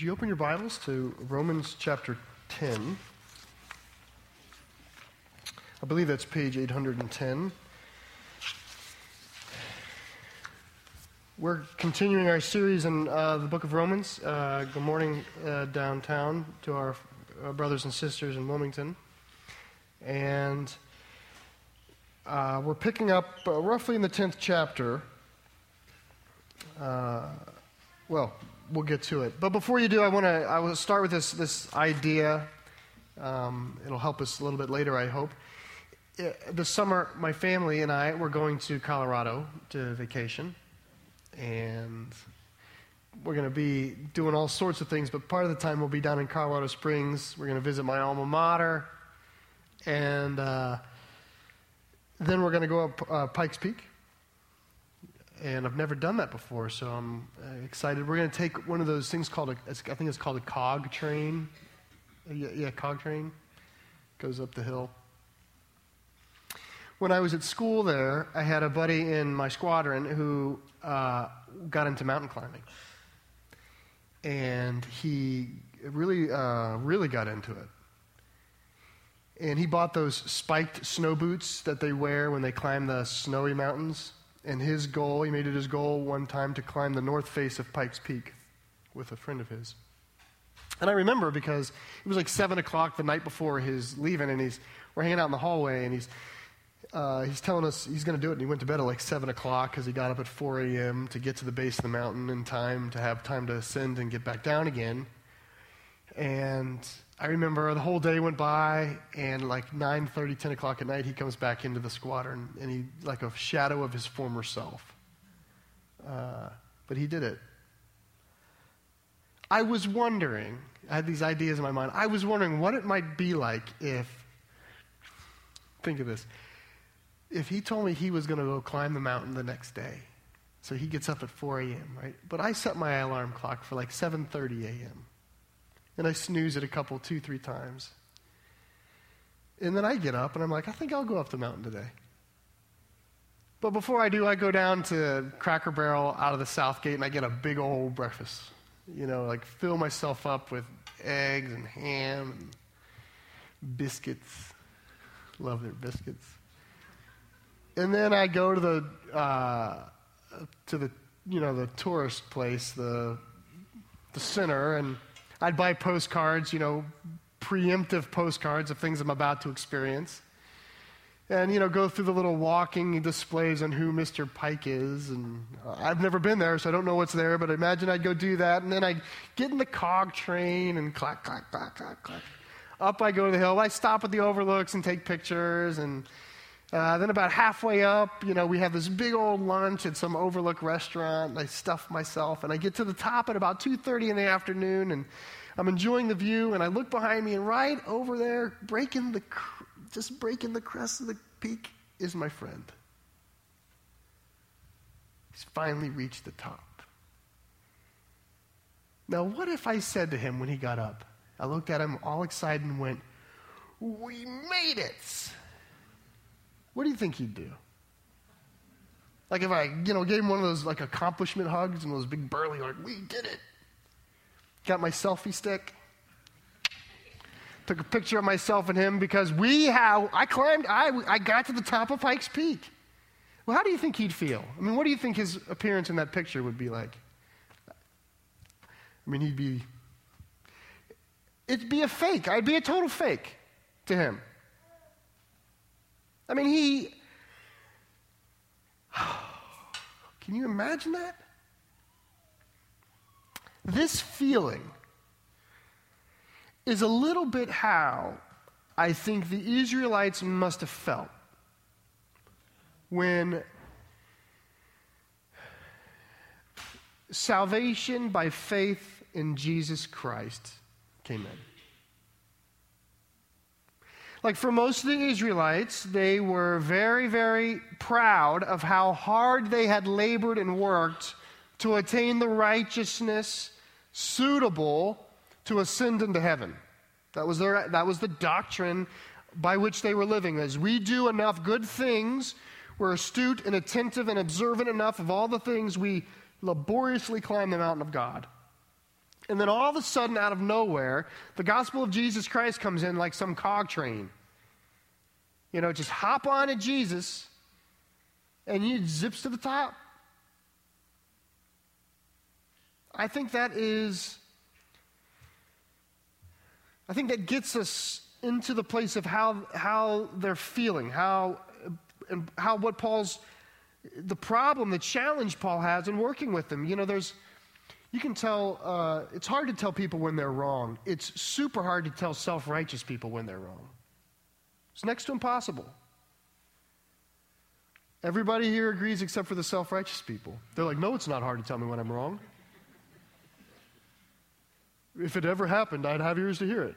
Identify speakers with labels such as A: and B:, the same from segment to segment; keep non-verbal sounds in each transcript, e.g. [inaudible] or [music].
A: Would you open your Bibles to Romans chapter 10? I believe that's page 810. We're continuing our series in uh, the book of Romans. Uh, good morning uh, downtown to our uh, brothers and sisters in Wilmington. And uh, we're picking up uh, roughly in the 10th chapter. well, we'll get to it. But before you do, I want to I will start with this, this idea. Um, it'll help us a little bit later, I hope. This summer, my family and I were going to Colorado to vacation. And we're going to be doing all sorts of things, but part of the time we'll be down in Colorado Springs. We're going to visit my alma mater. And uh, then we're going to go up uh, Pikes Peak and I've never done that before, so I'm uh, excited. We're going to take one of those things called a, I think it's called a cog train. Uh, yeah, yeah, cog train. Goes up the hill. When I was at school there, I had a buddy in my squadron who uh, got into mountain climbing. And he really, uh, really got into it. And he bought those spiked snow boots that they wear when they climb the snowy mountains. And his goal, he made it his goal one time to climb the north face of Pikes Peak with a friend of his. And I remember because it was like 7 o'clock the night before his leaving, and he's, we're hanging out in the hallway, and he's, uh, he's telling us he's going to do it. And he went to bed at like 7 o'clock because he got up at 4 a.m. to get to the base of the mountain in time to have time to ascend and get back down again. And I remember the whole day went by, and like 9:30, 10 o'clock at night, he comes back into the squadron, and he like a shadow of his former self. Uh, but he did it. I was wondering. I had these ideas in my mind. I was wondering what it might be like if. Think of this. If he told me he was going to go climb the mountain the next day, so he gets up at 4 a.m. Right? But I set my alarm clock for like 7:30 a.m. And I snooze it a couple, two, three times. And then I get up and I'm like, I think I'll go up the mountain today. But before I do, I go down to Cracker Barrel out of the South Gate and I get a big old breakfast. You know, like fill myself up with eggs and ham and biscuits. Love their biscuits. And then I go to the uh, to the you know the tourist place, the the center, and I'd buy postcards, you know, preemptive postcards of things I'm about to experience. And, you know, go through the little walking displays on who Mr. Pike is. And uh, I've never been there, so I don't know what's there, but I imagine I'd go do that. And then I'd get in the cog train and clack, clack, clack, clack, clack. Up I go to the hill. I stop at the overlooks and take pictures. And uh, then about halfway up, you know, we have this big old lunch at some overlook restaurant. I stuff myself, and I get to the top at about 2.30 in the afternoon, and I'm enjoying the view, and I look behind me, and right over there, breaking the, just breaking the crest of the peak, is my friend. He's finally reached the top. Now, what if I said to him when he got up, I looked at him all excited and went, We made it! What do you think he'd do? Like if I, you know, gave him one of those like accomplishment hugs and those big burly, like, we did it. Got my selfie stick. Took a picture of myself and him because we have, I climbed, I, I got to the top of Pikes Peak. Well, how do you think he'd feel? I mean, what do you think his appearance in that picture would be like? I mean, he'd be, it'd be a fake. I'd be a total fake to him. I mean, he. [sighs] Can you imagine that? This feeling is a little bit how I think the Israelites must have felt when salvation by faith in Jesus Christ came in. Like for most of the Israelites, they were very, very proud of how hard they had labored and worked to attain the righteousness suitable to ascend into heaven. That was, their, that was the doctrine by which they were living. As we do enough good things, we're astute and attentive and observant enough of all the things we laboriously climb the mountain of God. And then all of a sudden, out of nowhere, the gospel of Jesus Christ comes in like some cog train. You know, just hop on to Jesus and you zips to the top. I think that is, I think that gets us into the place of how, how they're feeling, how, and how what Paul's, the problem, the challenge Paul has in working with them. You know, there's, you can tell, uh, it's hard to tell people when they're wrong. It's super hard to tell self righteous people when they're wrong. It's next to impossible. Everybody here agrees except for the self righteous people. They're like, no, it's not hard to tell me when I'm wrong. If it ever happened, I'd have ears to hear it.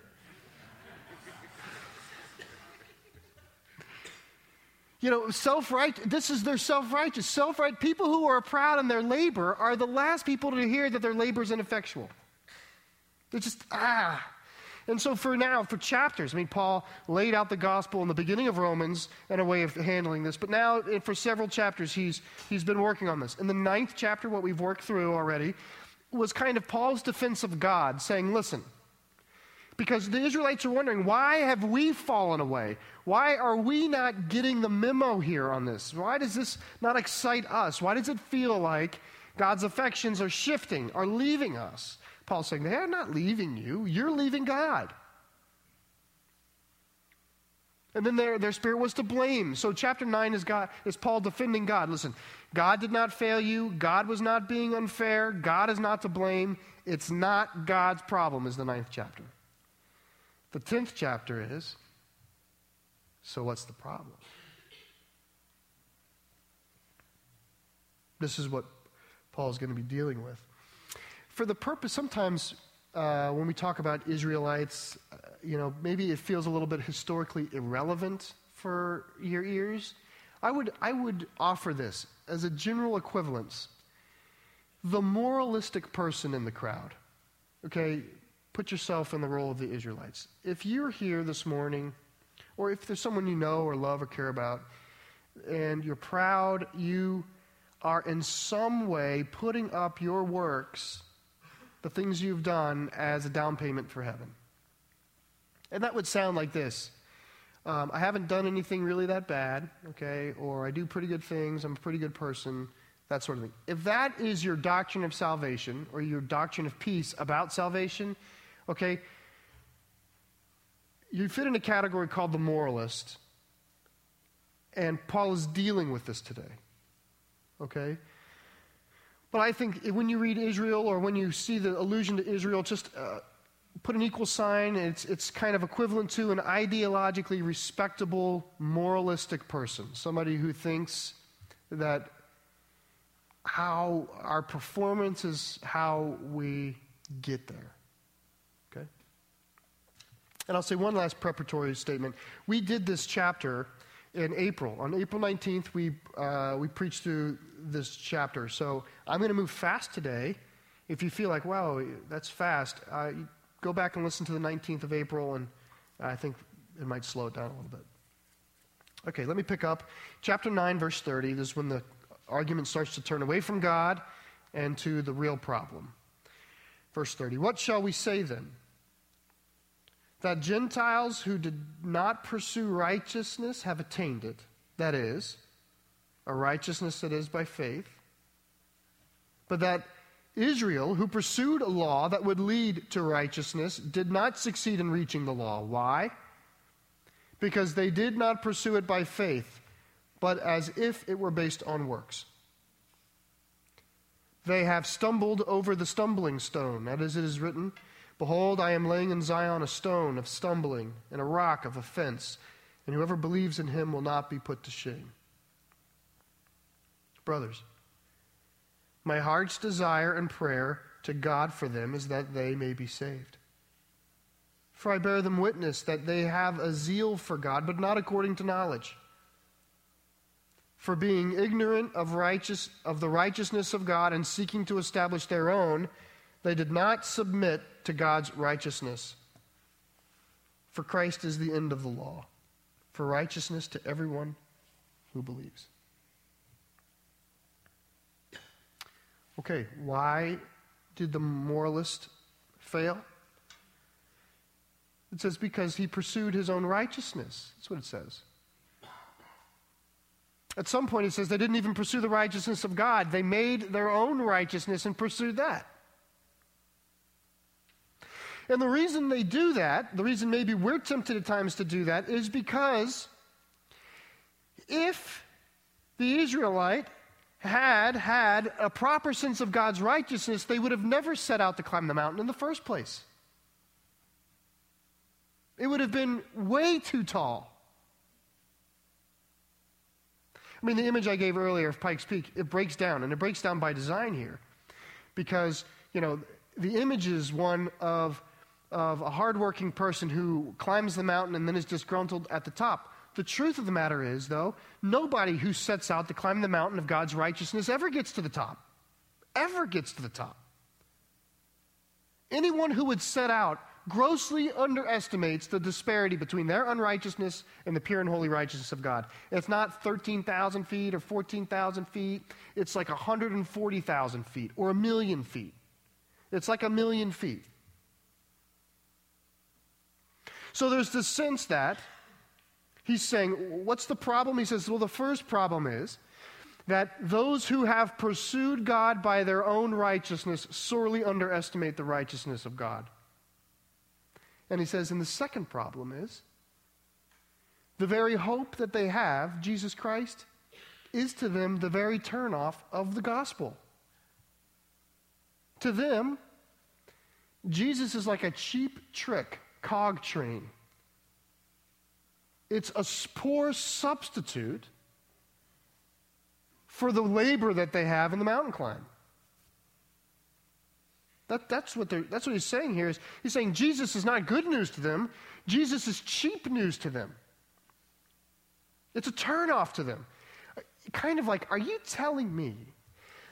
A: You know, self right, this is their self righteous. Self right, people who are proud in their labor are the last people to hear that their labor is ineffectual. They're just, ah. And so for now, for chapters, I mean, Paul laid out the gospel in the beginning of Romans and a way of handling this. But now, eh, for several chapters, he's, he's been working on this. In the ninth chapter, what we've worked through already, was kind of Paul's defense of God, saying, listen, because the Israelites are wondering, why have we fallen away? Why are we not getting the memo here on this? Why does this not excite us? Why does it feel like God's affections are shifting, are leaving us? Paul's saying, they're not leaving you, you're leaving God. And then their, their spirit was to blame. So chapter 9 is, God, is Paul defending God. Listen, God did not fail you. God was not being unfair. God is not to blame. It's not God's problem, is the ninth chapter. The tenth chapter is so what's the problem? This is what Paul's going to be dealing with. For the purpose, sometimes uh, when we talk about Israelites, uh, you know, maybe it feels a little bit historically irrelevant for your ears. I would, I would offer this as a general equivalence. The moralistic person in the crowd, okay, put yourself in the role of the Israelites. If you're here this morning, or if there's someone you know or love or care about, and you're proud, you are in some way putting up your works, the things you've done, as a down payment for heaven. And that would sound like this um, I haven't done anything really that bad, okay, or I do pretty good things, I'm a pretty good person, that sort of thing. If that is your doctrine of salvation or your doctrine of peace about salvation, okay, you fit in a category called the moralist, and Paul is dealing with this today, okay? But I think when you read Israel or when you see the allusion to Israel, just uh, put an equal sign. It's, it's kind of equivalent to an ideologically respectable, moralistic person. Somebody who thinks that how our performance is how we get there. And I'll say one last preparatory statement. We did this chapter in April. On April 19th, we, uh, we preached through this chapter. So I'm going to move fast today. If you feel like, wow, that's fast, uh, go back and listen to the 19th of April, and I think it might slow it down a little bit. Okay, let me pick up. Chapter 9, verse 30. This is when the argument starts to turn away from God and to the real problem. Verse 30. What shall we say then? That Gentiles who did not pursue righteousness have attained it. That is, a righteousness that is by faith. But that Israel, who pursued a law that would lead to righteousness, did not succeed in reaching the law. Why? Because they did not pursue it by faith, but as if it were based on works. They have stumbled over the stumbling stone. That is, it is written, Behold, I am laying in Zion a stone of stumbling and a rock of offense, and whoever believes in him will not be put to shame. Brothers, my heart's desire and prayer to God for them is that they may be saved. For I bear them witness that they have a zeal for God, but not according to knowledge. For being ignorant of, righteous, of the righteousness of God and seeking to establish their own, they did not submit to God's righteousness. For Christ is the end of the law, for righteousness to everyone who believes. Okay, why did the moralist fail? It says, because he pursued his own righteousness. That's what it says. At some point, it says they didn't even pursue the righteousness of God. They made their own righteousness and pursued that. And the reason they do that, the reason maybe we're tempted at times to do that, is because if the Israelite had had a proper sense of God's righteousness, they would have never set out to climb the mountain in the first place. It would have been way too tall. I mean, the image I gave earlier of Pikes Peak, it breaks down, and it breaks down by design here. Because, you know, the image is one of, of a hardworking person who climbs the mountain and then is disgruntled at the top. The truth of the matter is, though, nobody who sets out to climb the mountain of God's righteousness ever gets to the top. Ever gets to the top. Anyone who would set out grossly underestimates the disparity between their unrighteousness and the pure and holy righteousness of God. It's not 13,000 feet or 14,000 feet, it's like 140,000 feet or a million feet. It's like a million feet. So there's this sense that he's saying, What's the problem? He says, Well, the first problem is that those who have pursued God by their own righteousness sorely underestimate the righteousness of God. And he says, and the second problem is the very hope that they have, Jesus Christ, is to them the very turnoff of the gospel. To them, Jesus is like a cheap trick cog train. It's a poor substitute for the labor that they have in the mountain climb. That, that's, what that's what he's saying here. Is he's saying Jesus is not good news to them. Jesus is cheap news to them. It's a turnoff to them. Kind of like, are you telling me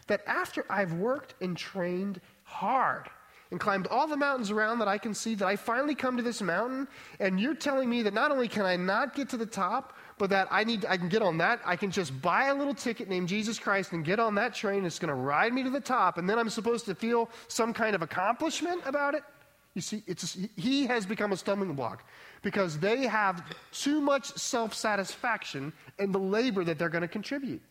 A: that after I've worked and trained hard and climbed all the mountains around that I can see, that I finally come to this mountain, and you're telling me that not only can I not get to the top, but that I need I can get on that. I can just buy a little ticket named Jesus Christ and get on that train. It's going to ride me to the top, and then I'm supposed to feel some kind of accomplishment about it. You see, it's he has become a stumbling block because they have too much self satisfaction in the labor that they're going to contribute.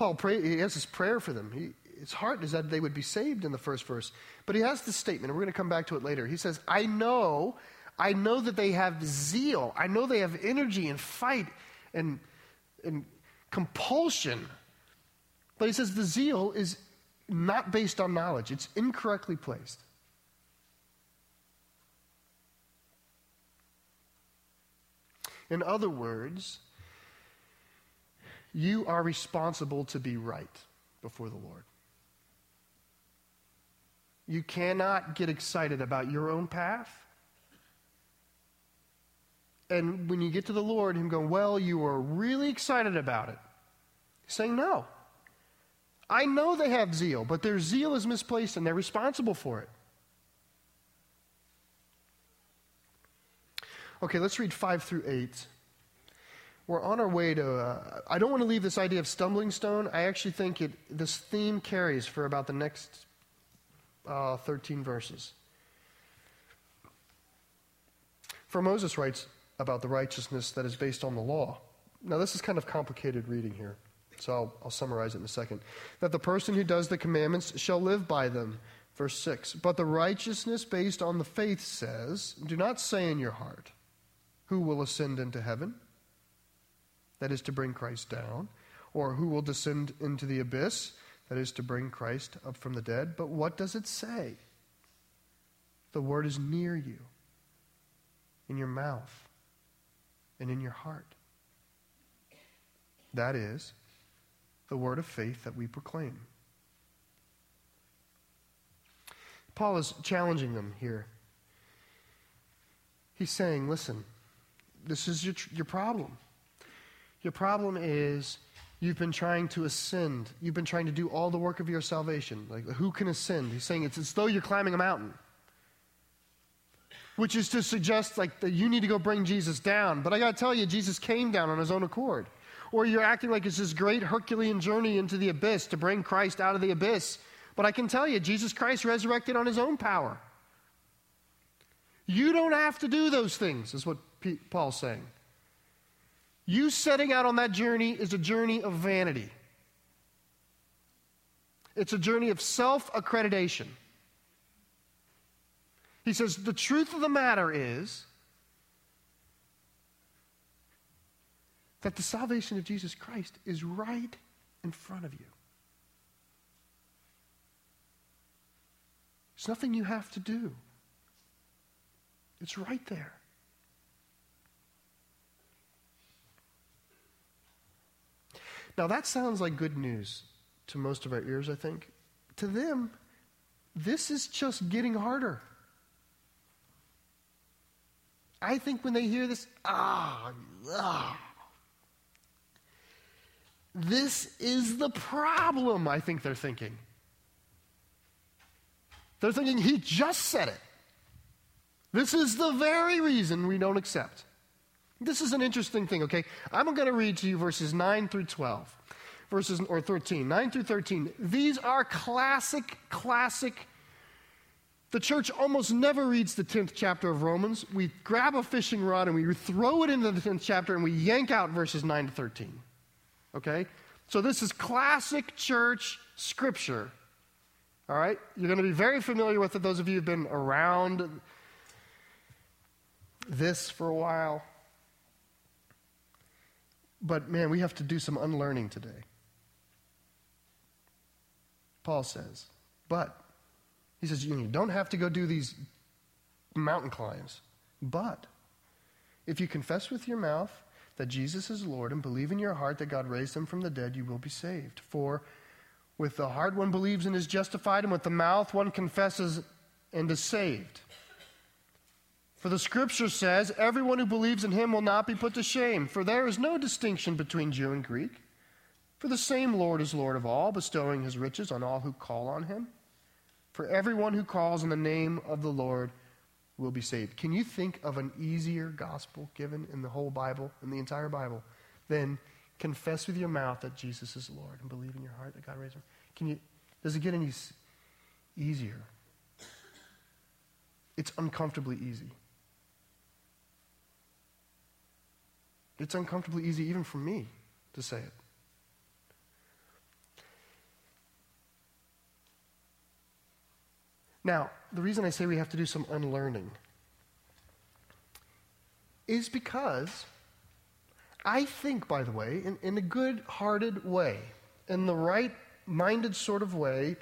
A: Paul pray, he has this prayer for them. He, his heart is that they would be saved in the first verse. But he has this statement, and we're going to come back to it later. He says, I know, I know that they have zeal. I know they have energy and fight and, and compulsion. But he says the zeal is not based on knowledge, it's incorrectly placed. In other words, you are responsible to be right before the Lord. You cannot get excited about your own path. And when you get to the Lord, Him going, Well, you are really excited about it. Saying, No. I know they have zeal, but their zeal is misplaced and they're responsible for it. Okay, let's read 5 through 8. We're on our way to. Uh, I don't want to leave this idea of stumbling stone. I actually think it, this theme carries for about the next uh, 13 verses. For Moses writes about the righteousness that is based on the law. Now, this is kind of complicated reading here, so I'll, I'll summarize it in a second. That the person who does the commandments shall live by them. Verse 6. But the righteousness based on the faith says, Do not say in your heart, Who will ascend into heaven? That is to bring Christ down. Or who will descend into the abyss? that is to bring Christ up from the dead. But what does it say? The word is near you, in your mouth, and in your heart. That is the word of faith that we proclaim. Paul is challenging them here. He's saying, listen, this is your, your problem. Your problem is You've been trying to ascend. You've been trying to do all the work of your salvation. Like, who can ascend? He's saying it's as though you're climbing a mountain, which is to suggest like that you need to go bring Jesus down. But I got to tell you, Jesus came down on his own accord. or you're acting like it's this great Herculean journey into the abyss to bring Christ out of the abyss. But I can tell you, Jesus Christ resurrected on his own power. You don't have to do those things, is what Paul's saying. You setting out on that journey is a journey of vanity. It's a journey of self accreditation. He says, The truth of the matter is that the salvation of Jesus Christ is right in front of you. There's nothing you have to do, it's right there. Now, that sounds like good news to most of our ears, I think. To them, this is just getting harder. I think when they hear this, ah, ah. This is the problem, I think they're thinking. They're thinking, he just said it. This is the very reason we don't accept. This is an interesting thing, okay? I'm going to read to you verses 9 through 12, verses, or 13, 9 through 13. These are classic, classic. The church almost never reads the 10th chapter of Romans. We grab a fishing rod and we throw it into the 10th chapter and we yank out verses 9 to 13. Okay? So this is classic church scripture. All right? You're going to be very familiar with it, those of you who've been around this for a while. But man, we have to do some unlearning today. Paul says, but, he says, you don't have to go do these mountain climbs, but if you confess with your mouth that Jesus is Lord and believe in your heart that God raised him from the dead, you will be saved. For with the heart one believes and is justified, and with the mouth one confesses and is saved. For the scripture says, Everyone who believes in him will not be put to shame, for there is no distinction between Jew and Greek. For the same Lord is Lord of all, bestowing his riches on all who call on him. For everyone who calls on the name of the Lord will be saved. Can you think of an easier gospel given in the whole Bible, in the entire Bible, than confess with your mouth that Jesus is Lord and believe in your heart that God raised him? Can you, does it get any easier? It's uncomfortably easy. It's uncomfortably easy even for me to say it. Now, the reason I say we have to do some unlearning is because I think, by the way, in, in a good hearted way, in the right minded sort of way,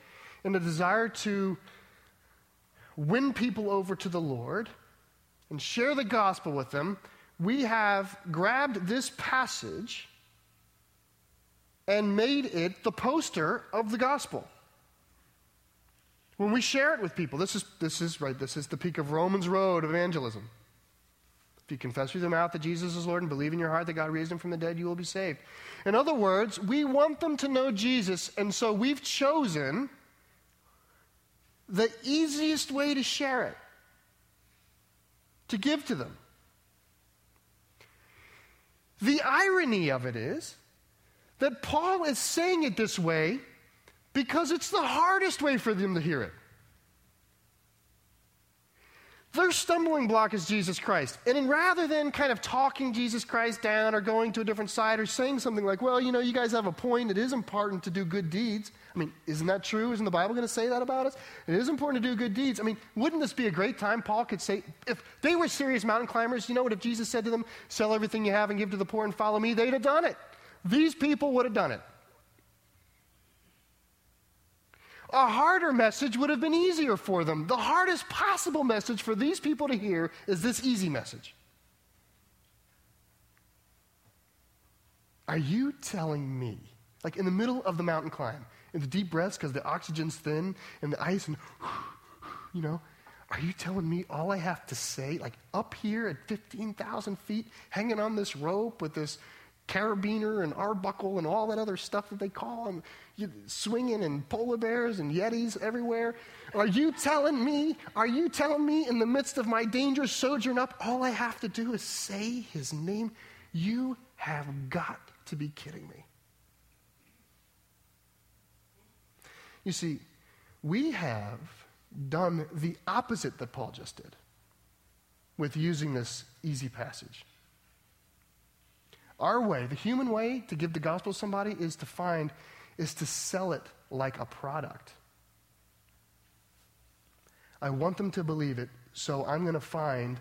A: in a desire to win people over to the Lord and share the gospel with them, we have grabbed this passage and made it the poster of the gospel. When we share it with people, this is, this is right, this is the peak of Romans Road of evangelism. If you confess with your mouth that Jesus is Lord and believe in your heart that God raised him from the dead, you will be saved. In other words, we want them to know Jesus, and so we've chosen the easiest way to share it, to give to them. The irony of it is that Paul is saying it this way because it's the hardest way for them to hear it. Their stumbling block is Jesus Christ. And rather than kind of talking Jesus Christ down or going to a different side or saying something like, well, you know, you guys have a point. It is important to do good deeds. I mean, isn't that true? Isn't the Bible going to say that about us? It is important to do good deeds. I mean, wouldn't this be a great time? Paul could say, if they were serious mountain climbers, you know what? If Jesus said to them, sell everything you have and give to the poor and follow me, they'd have done it. These people would have done it. A harder message would have been easier for them. The hardest possible message for these people to hear is this easy message. Are you telling me, like in the middle of the mountain climb, in the deep breaths because the oxygen's thin and the ice and, [sighs] you know, are you telling me all I have to say, like up here at 15,000 feet, hanging on this rope with this carabiner and arbuckle and all that other stuff that they call them, you, swinging and polar bears and yetis everywhere. Are you telling me, are you telling me in the midst of my dangerous sojourn up, all I have to do is say his name? You have got to be kidding me. You see, we have done the opposite that Paul just did with using this easy passage. Our way, the human way to give the gospel to somebody is to find, is to sell it like a product. I want them to believe it, so I'm going to find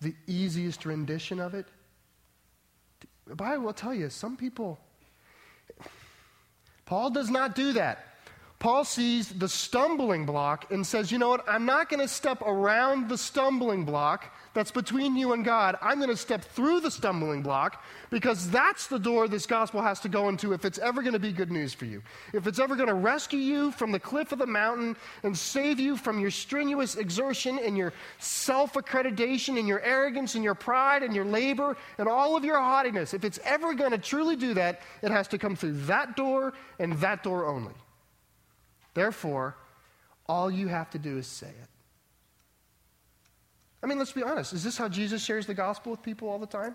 A: the easiest rendition of it. The Bible will tell you, some people, Paul does not do that. Paul sees the stumbling block and says, You know what? I'm not going to step around the stumbling block that's between you and God. I'm going to step through the stumbling block because that's the door this gospel has to go into if it's ever going to be good news for you. If it's ever going to rescue you from the cliff of the mountain and save you from your strenuous exertion and your self accreditation and your arrogance and your pride and your labor and all of your haughtiness. If it's ever going to truly do that, it has to come through that door and that door only. Therefore, all you have to do is say it. I mean, let's be honest. Is this how Jesus shares the gospel with people all the time?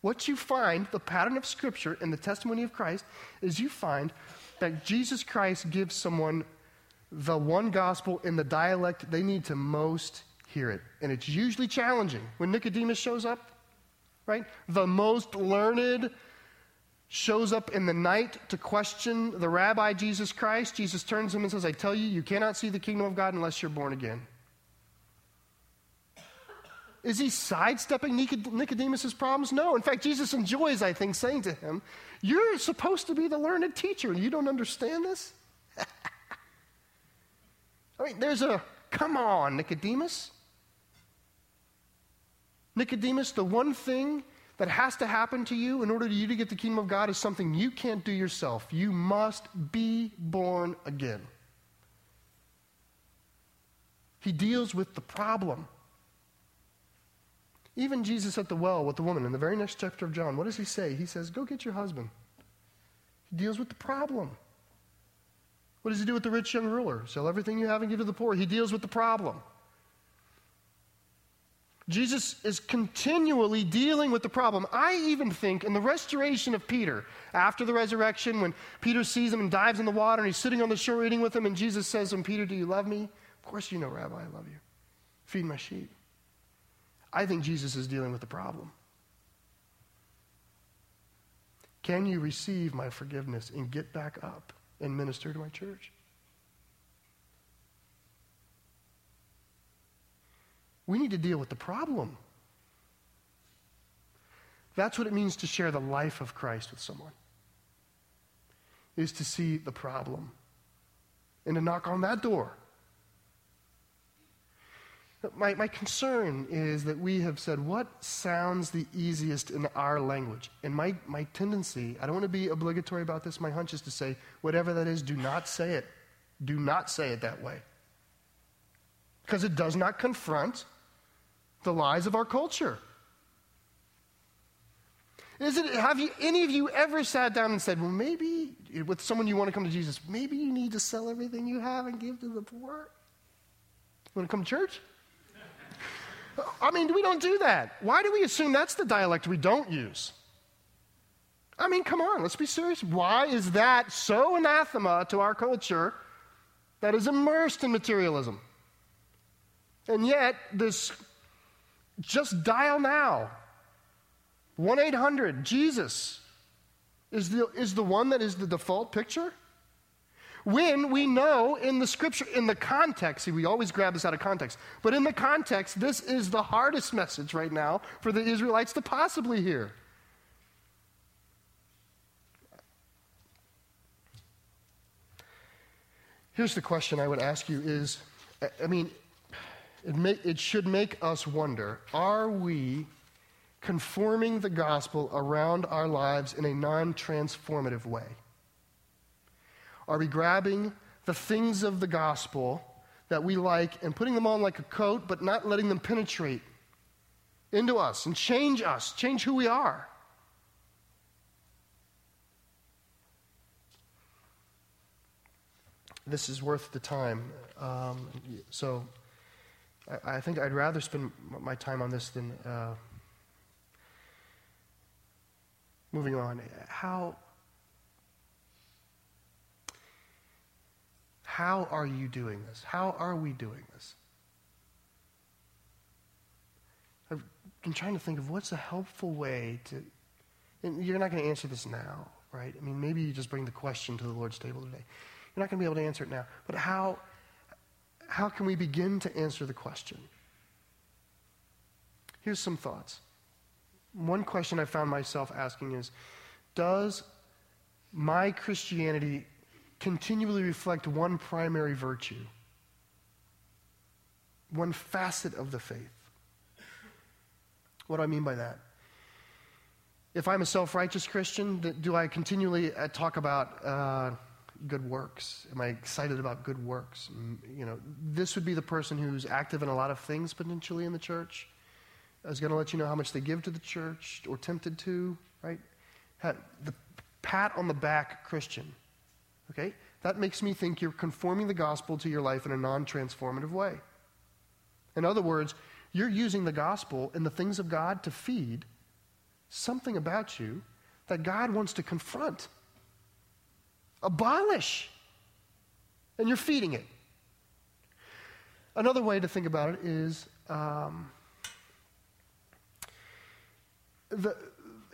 A: What you find, the pattern of Scripture and the testimony of Christ, is you find that Jesus Christ gives someone the one gospel in the dialect they need to most hear it. And it's usually challenging. When Nicodemus shows up, right? The most learned, shows up in the night to question the rabbi Jesus Christ, Jesus turns him and says, I tell you, you cannot see the kingdom of God unless you're born again. Is he sidestepping Nicodemus' problems? No. In fact, Jesus enjoys, I think, saying to him, You're supposed to be the learned teacher, and you don't understand this? [laughs] I mean, there's a, come on, Nicodemus. Nicodemus, the one thing that has to happen to you in order for you to get the kingdom of God is something you can't do yourself. You must be born again. He deals with the problem. Even Jesus at the well with the woman in the very next chapter of John, what does he say? He says, Go get your husband. He deals with the problem. What does he do with the rich young ruler? Sell everything you have and give to the poor. He deals with the problem. Jesus is continually dealing with the problem. I even think in the restoration of Peter, after the resurrection, when Peter sees him and dives in the water and he's sitting on the shore eating with him, and Jesus says to him, Peter, do you love me? Of course you know, Rabbi, I love you. Feed my sheep. I think Jesus is dealing with the problem. Can you receive my forgiveness and get back up and minister to my church? We need to deal with the problem. That's what it means to share the life of Christ with someone. Is to see the problem and to knock on that door. My, my concern is that we have said, what sounds the easiest in our language? And my, my tendency, I don't want to be obligatory about this, my hunch is to say, whatever that is, do not say it. Do not say it that way. Because it does not confront the lies of our culture. Is it, have you, any of you ever sat down and said, well, maybe with someone you want to come to Jesus, maybe you need to sell everything you have and give to the poor? Want to come to church? I mean, we don't do that. Why do we assume that's the dialect we don't use? I mean, come on, let's be serious. Why is that so anathema to our culture that is immersed in materialism? And yet, this just dial now. 1 800 Jesus is the, is the one that is the default picture. When we know in the scripture, in the context, see, we always grab this out of context, but in the context, this is the hardest message right now for the Israelites to possibly hear. Here's the question I would ask you is I mean, it, may, it should make us wonder are we conforming the gospel around our lives in a non transformative way? Are we grabbing the things of the gospel that we like and putting them on like a coat, but not letting them penetrate into us and change us, change who we are? This is worth the time. Um, so, I, I, think I'd rather spend my time on this than. Uh, moving on, how, how are you doing this? How are we doing this? I've been trying to think of what's a helpful way to, and you're not going to answer this now, right? I mean, maybe you just bring the question to the Lord's table today. You're not going to be able to answer it now. But how, how can we begin to answer the question? Here's some thoughts. One question I found myself asking is Does my Christianity continually reflect one primary virtue? One facet of the faith? What do I mean by that? If I'm a self righteous Christian, do I continually uh, talk about uh, good works? Am I excited about good works? You know, this would be the person who's active in a lot of things potentially in the church. I was going to let you know how much they give to the church or tempted to, right? The pat on the back Christian, okay? That makes me think you're conforming the gospel to your life in a non transformative way. In other words, you're using the gospel and the things of God to feed something about you that God wants to confront abolish. And you're feeding it. Another way to think about it is um, the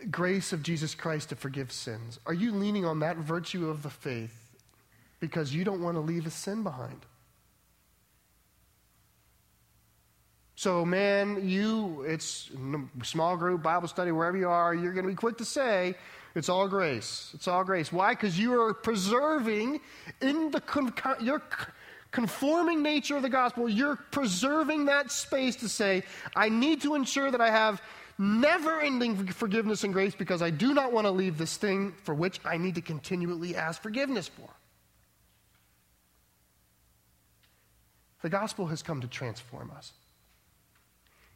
A: grace of Jesus Christ to forgive sins. Are you leaning on that virtue of the faith because you don't want to leave a sin behind? So, man, you, it's small group, Bible study, wherever you are, you're going to be quick to say, it's all grace. It's all grace. Why? Because you are preserving in the con- your conforming nature of the gospel, you're preserving that space to say, I need to ensure that I have never ending forgiveness and grace because I do not want to leave this thing for which I need to continually ask forgiveness for. The gospel has come to transform us.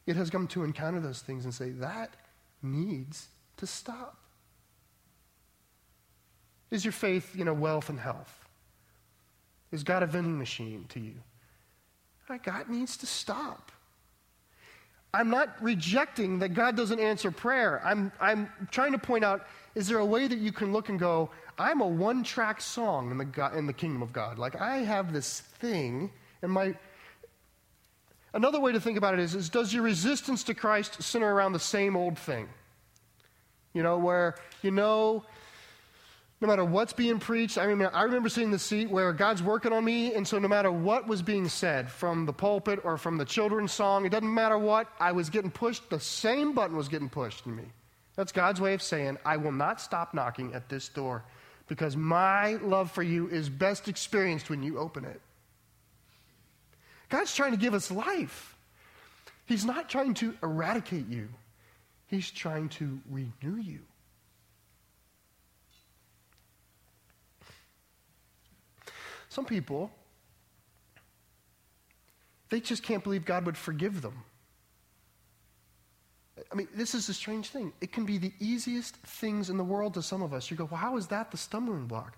A: It has come to encounter those things and say, that needs to stop. Is your faith, you know, wealth and health? Is God a vending machine to you? God needs to stop. I'm not rejecting that God doesn't answer prayer. I'm, I'm trying to point out is there a way that you can look and go, I'm a one track song in the, God, in the kingdom of God? Like, I have this thing, and my. Another way to think about it is, is does your resistance to Christ center around the same old thing? You know, where you know no matter what's being preached. I mean, I remember seeing the seat where God's working on me, and so no matter what was being said from the pulpit or from the children's song, it doesn't matter what, I was getting pushed, the same button was getting pushed in me. That's God's way of saying, I will not stop knocking at this door because my love for you is best experienced when you open it. God's trying to give us life. He's not trying to eradicate you, He's trying to renew you. Some people, they just can't believe God would forgive them. I mean, this is a strange thing. It can be the easiest things in the world to some of us. You go, well, how is that the stumbling block?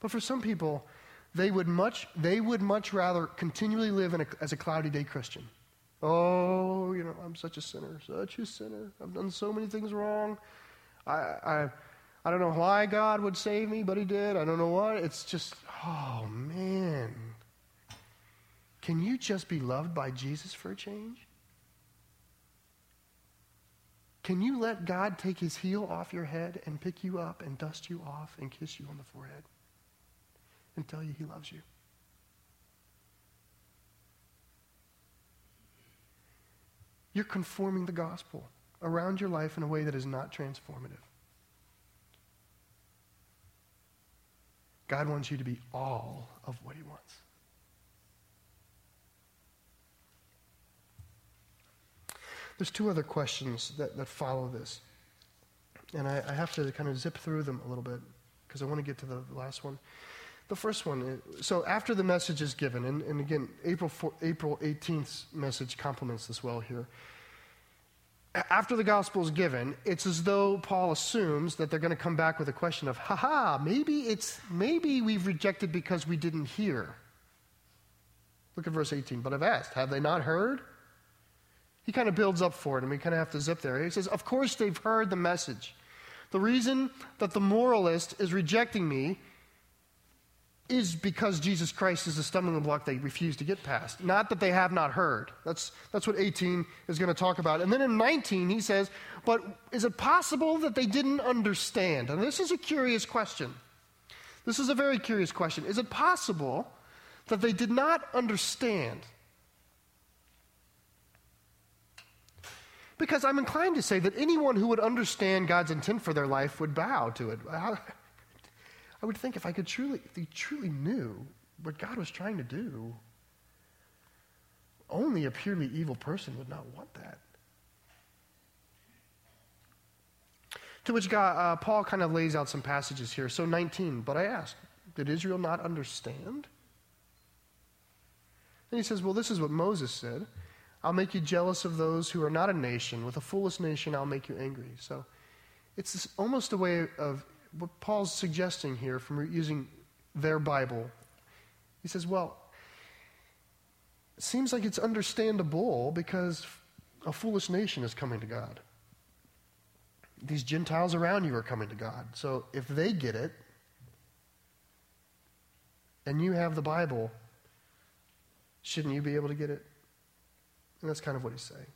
A: But for some people, they would much, they would much rather continually live a, as a cloudy day Christian. Oh, you know, I'm such a sinner, such a sinner. I've done so many things wrong. I, I, I don't know why God would save me, but He did. I don't know what. It's just, oh man. Can you just be loved by Jesus for a change? Can you let God take his heel off your head and pick you up and dust you off and kiss you on the forehead and tell you he loves you? You're conforming the gospel around your life in a way that is not transformative. God wants you to be all of what He wants. There's two other questions that, that follow this. And I, I have to kind of zip through them a little bit because I want to get to the last one. The first one, is, so after the message is given, and, and again, April, 4, April 18th message complements this well here after the gospel is given, it's as though Paul assumes that they're going to come back with a question of, haha, maybe it's maybe we've rejected because we didn't hear. Look at verse 18. But I've asked, have they not heard? He kind of builds up for it, and we kind of have to zip there. He says, Of course they've heard the message. The reason that the moralist is rejecting me is because Jesus Christ is a stumbling block they refuse to get past. Not that they have not heard. That's, that's what 18 is going to talk about. And then in 19, he says, But is it possible that they didn't understand? And this is a curious question. This is a very curious question. Is it possible that they did not understand? Because I'm inclined to say that anyone who would understand God's intent for their life would bow to it. I would think if I could truly, if they truly knew what God was trying to do, only a purely evil person would not want that. To which God, uh, Paul kind of lays out some passages here. So 19, but I ask, did Israel not understand? And he says, well, this is what Moses said. I'll make you jealous of those who are not a nation. With a foolish nation, I'll make you angry. So it's almost a way of what Paul's suggesting here from using their Bible. He says, well, it seems like it's understandable because a foolish nation is coming to God. These Gentiles around you are coming to God. So if they get it, and you have the Bible, shouldn't you be able to get it? And that's kind of what he's saying.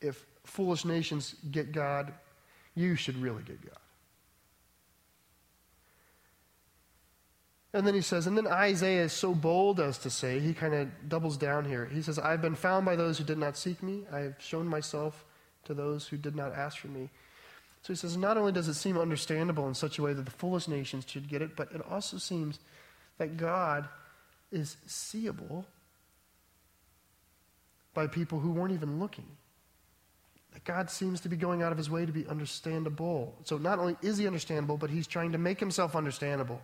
A: If foolish nations get God, you should really get God. And then he says, and then Isaiah is so bold as to say, he kind of doubles down here. He says, I've been found by those who did not seek me. I have shown myself to those who did not ask for me. So he says, not only does it seem understandable in such a way that the foolish nations should get it, but it also seems that God is seeable by people who weren't even looking. That God seems to be going out of his way to be understandable. So not only is he understandable, but he's trying to make himself understandable.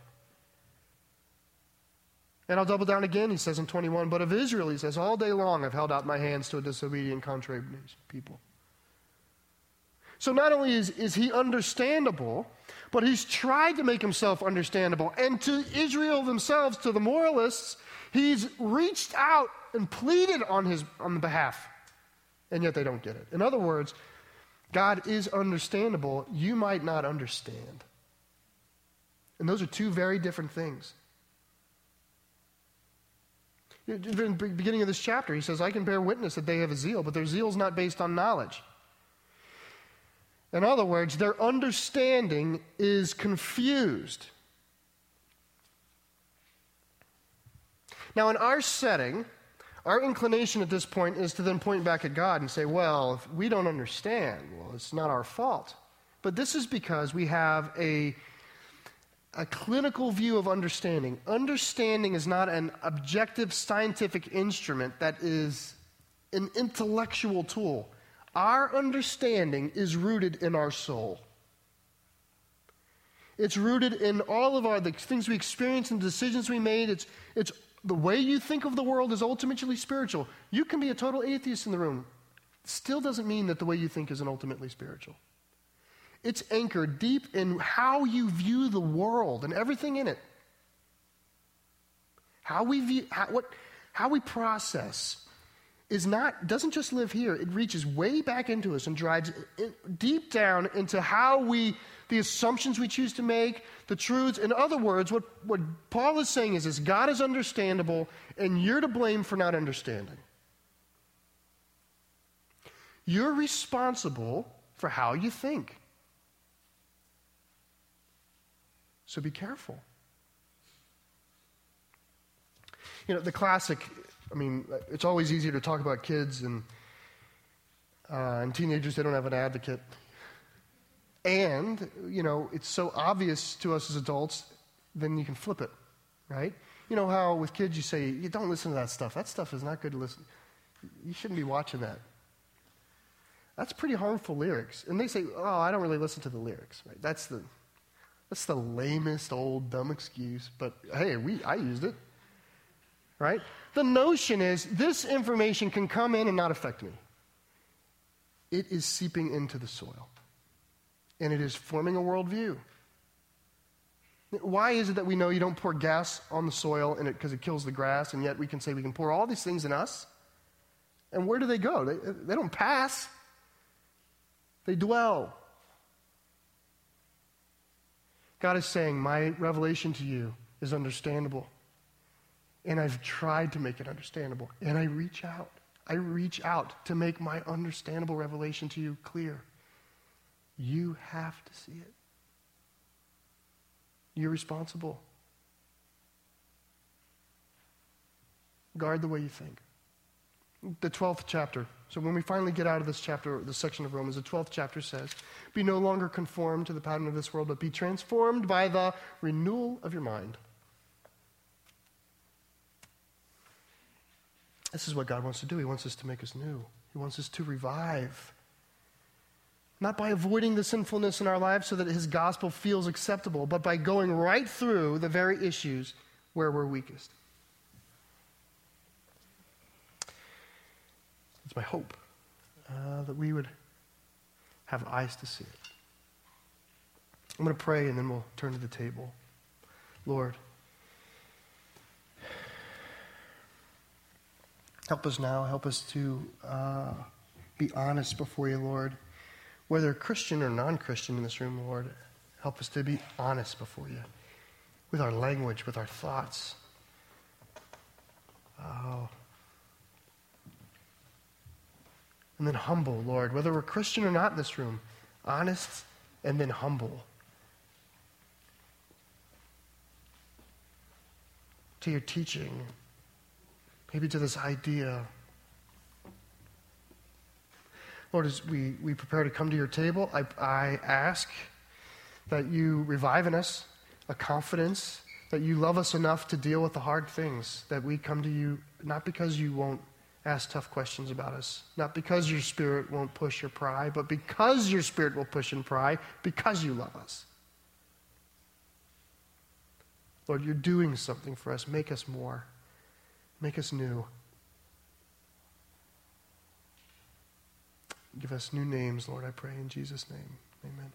A: And I'll double down again, he says in 21, but of Israel, he says, all day long I've held out my hands to a disobedient, contrary people. So not only is, is he understandable, but he's tried to make himself understandable. And to Israel themselves, to the moralists, he's reached out and pleaded on his on the behalf and yet they don't get it. In other words, God is understandable. You might not understand. And those are two very different things. In the beginning of this chapter, he says, I can bear witness that they have a zeal, but their zeal is not based on knowledge. In other words, their understanding is confused. Now, in our setting, our inclination at this point is to then point back at God and say, well, we don't understand, well, it's not our fault. But this is because we have a, a clinical view of understanding. Understanding is not an objective scientific instrument that is an intellectual tool. Our understanding is rooted in our soul. It's rooted in all of our the things we experience and the decisions we made. It's, it's the way you think of the world is ultimately spiritual. You can be a total atheist in the room. Still doesn't mean that the way you think is an ultimately spiritual. It's anchored deep in how you view the world and everything in it. How we view, how, what, how we process is not doesn't just live here. It reaches way back into us and drives deep down into how we the assumptions we choose to make, the truths. In other words, what, what Paul is saying is, is God is understandable, and you're to blame for not understanding. You're responsible for how you think. So be careful. You know, the classic, I mean, it's always easier to talk about kids and, uh, and teenagers, they don't have an advocate. And, you know, it's so obvious to us as adults, then you can flip it, right? You know how with kids you say, you don't listen to that stuff. That stuff is not good to listen. You shouldn't be watching that. That's pretty harmful lyrics. And they say, oh, I don't really listen to the lyrics, right? That's the, that's the lamest old dumb excuse, but hey, we, I used it, right? The notion is this information can come in and not affect me. It is seeping into the soil and it is forming a worldview. Why is it that we know you don't pour gas on the soil and it because it kills the grass, and yet we can say we can pour all these things in us? And where do they go? They, they don't pass, they dwell. God is saying, My revelation to you is understandable. And I've tried to make it understandable. And I reach out. I reach out to make my understandable revelation to you clear. You have to see it. You're responsible. Guard the way you think. The 12th chapter. So when we finally get out of this chapter, this section of Romans, the 12th chapter says, Be no longer conformed to the pattern of this world, but be transformed by the renewal of your mind. This is what God wants to do. He wants us to make us new. He wants us to revive. Not by avoiding the sinfulness in our lives so that His gospel feels acceptable, but by going right through the very issues where we're weakest. It's my hope uh, that we would have eyes to see it. I'm going to pray and then we'll turn to the table. Lord, help us now. Help us to uh, be honest before you, Lord. Whether Christian or non Christian in this room, Lord, help us to be honest before you with our language, with our thoughts. Oh. and then humble, Lord, whether we're Christian or not in this room, honest and then humble. To your teaching, maybe to this idea. Lord, as we, we prepare to come to your table, I, I ask that you revive in us a confidence that you love us enough to deal with the hard things, that we come to you not because you won't ask tough questions about us. Not because your spirit won't push your pride, but because your spirit will push and pry, because you love us. Lord, you're doing something for us. Make us more. Make us new. Give us new names, Lord, I pray in Jesus' name. Amen.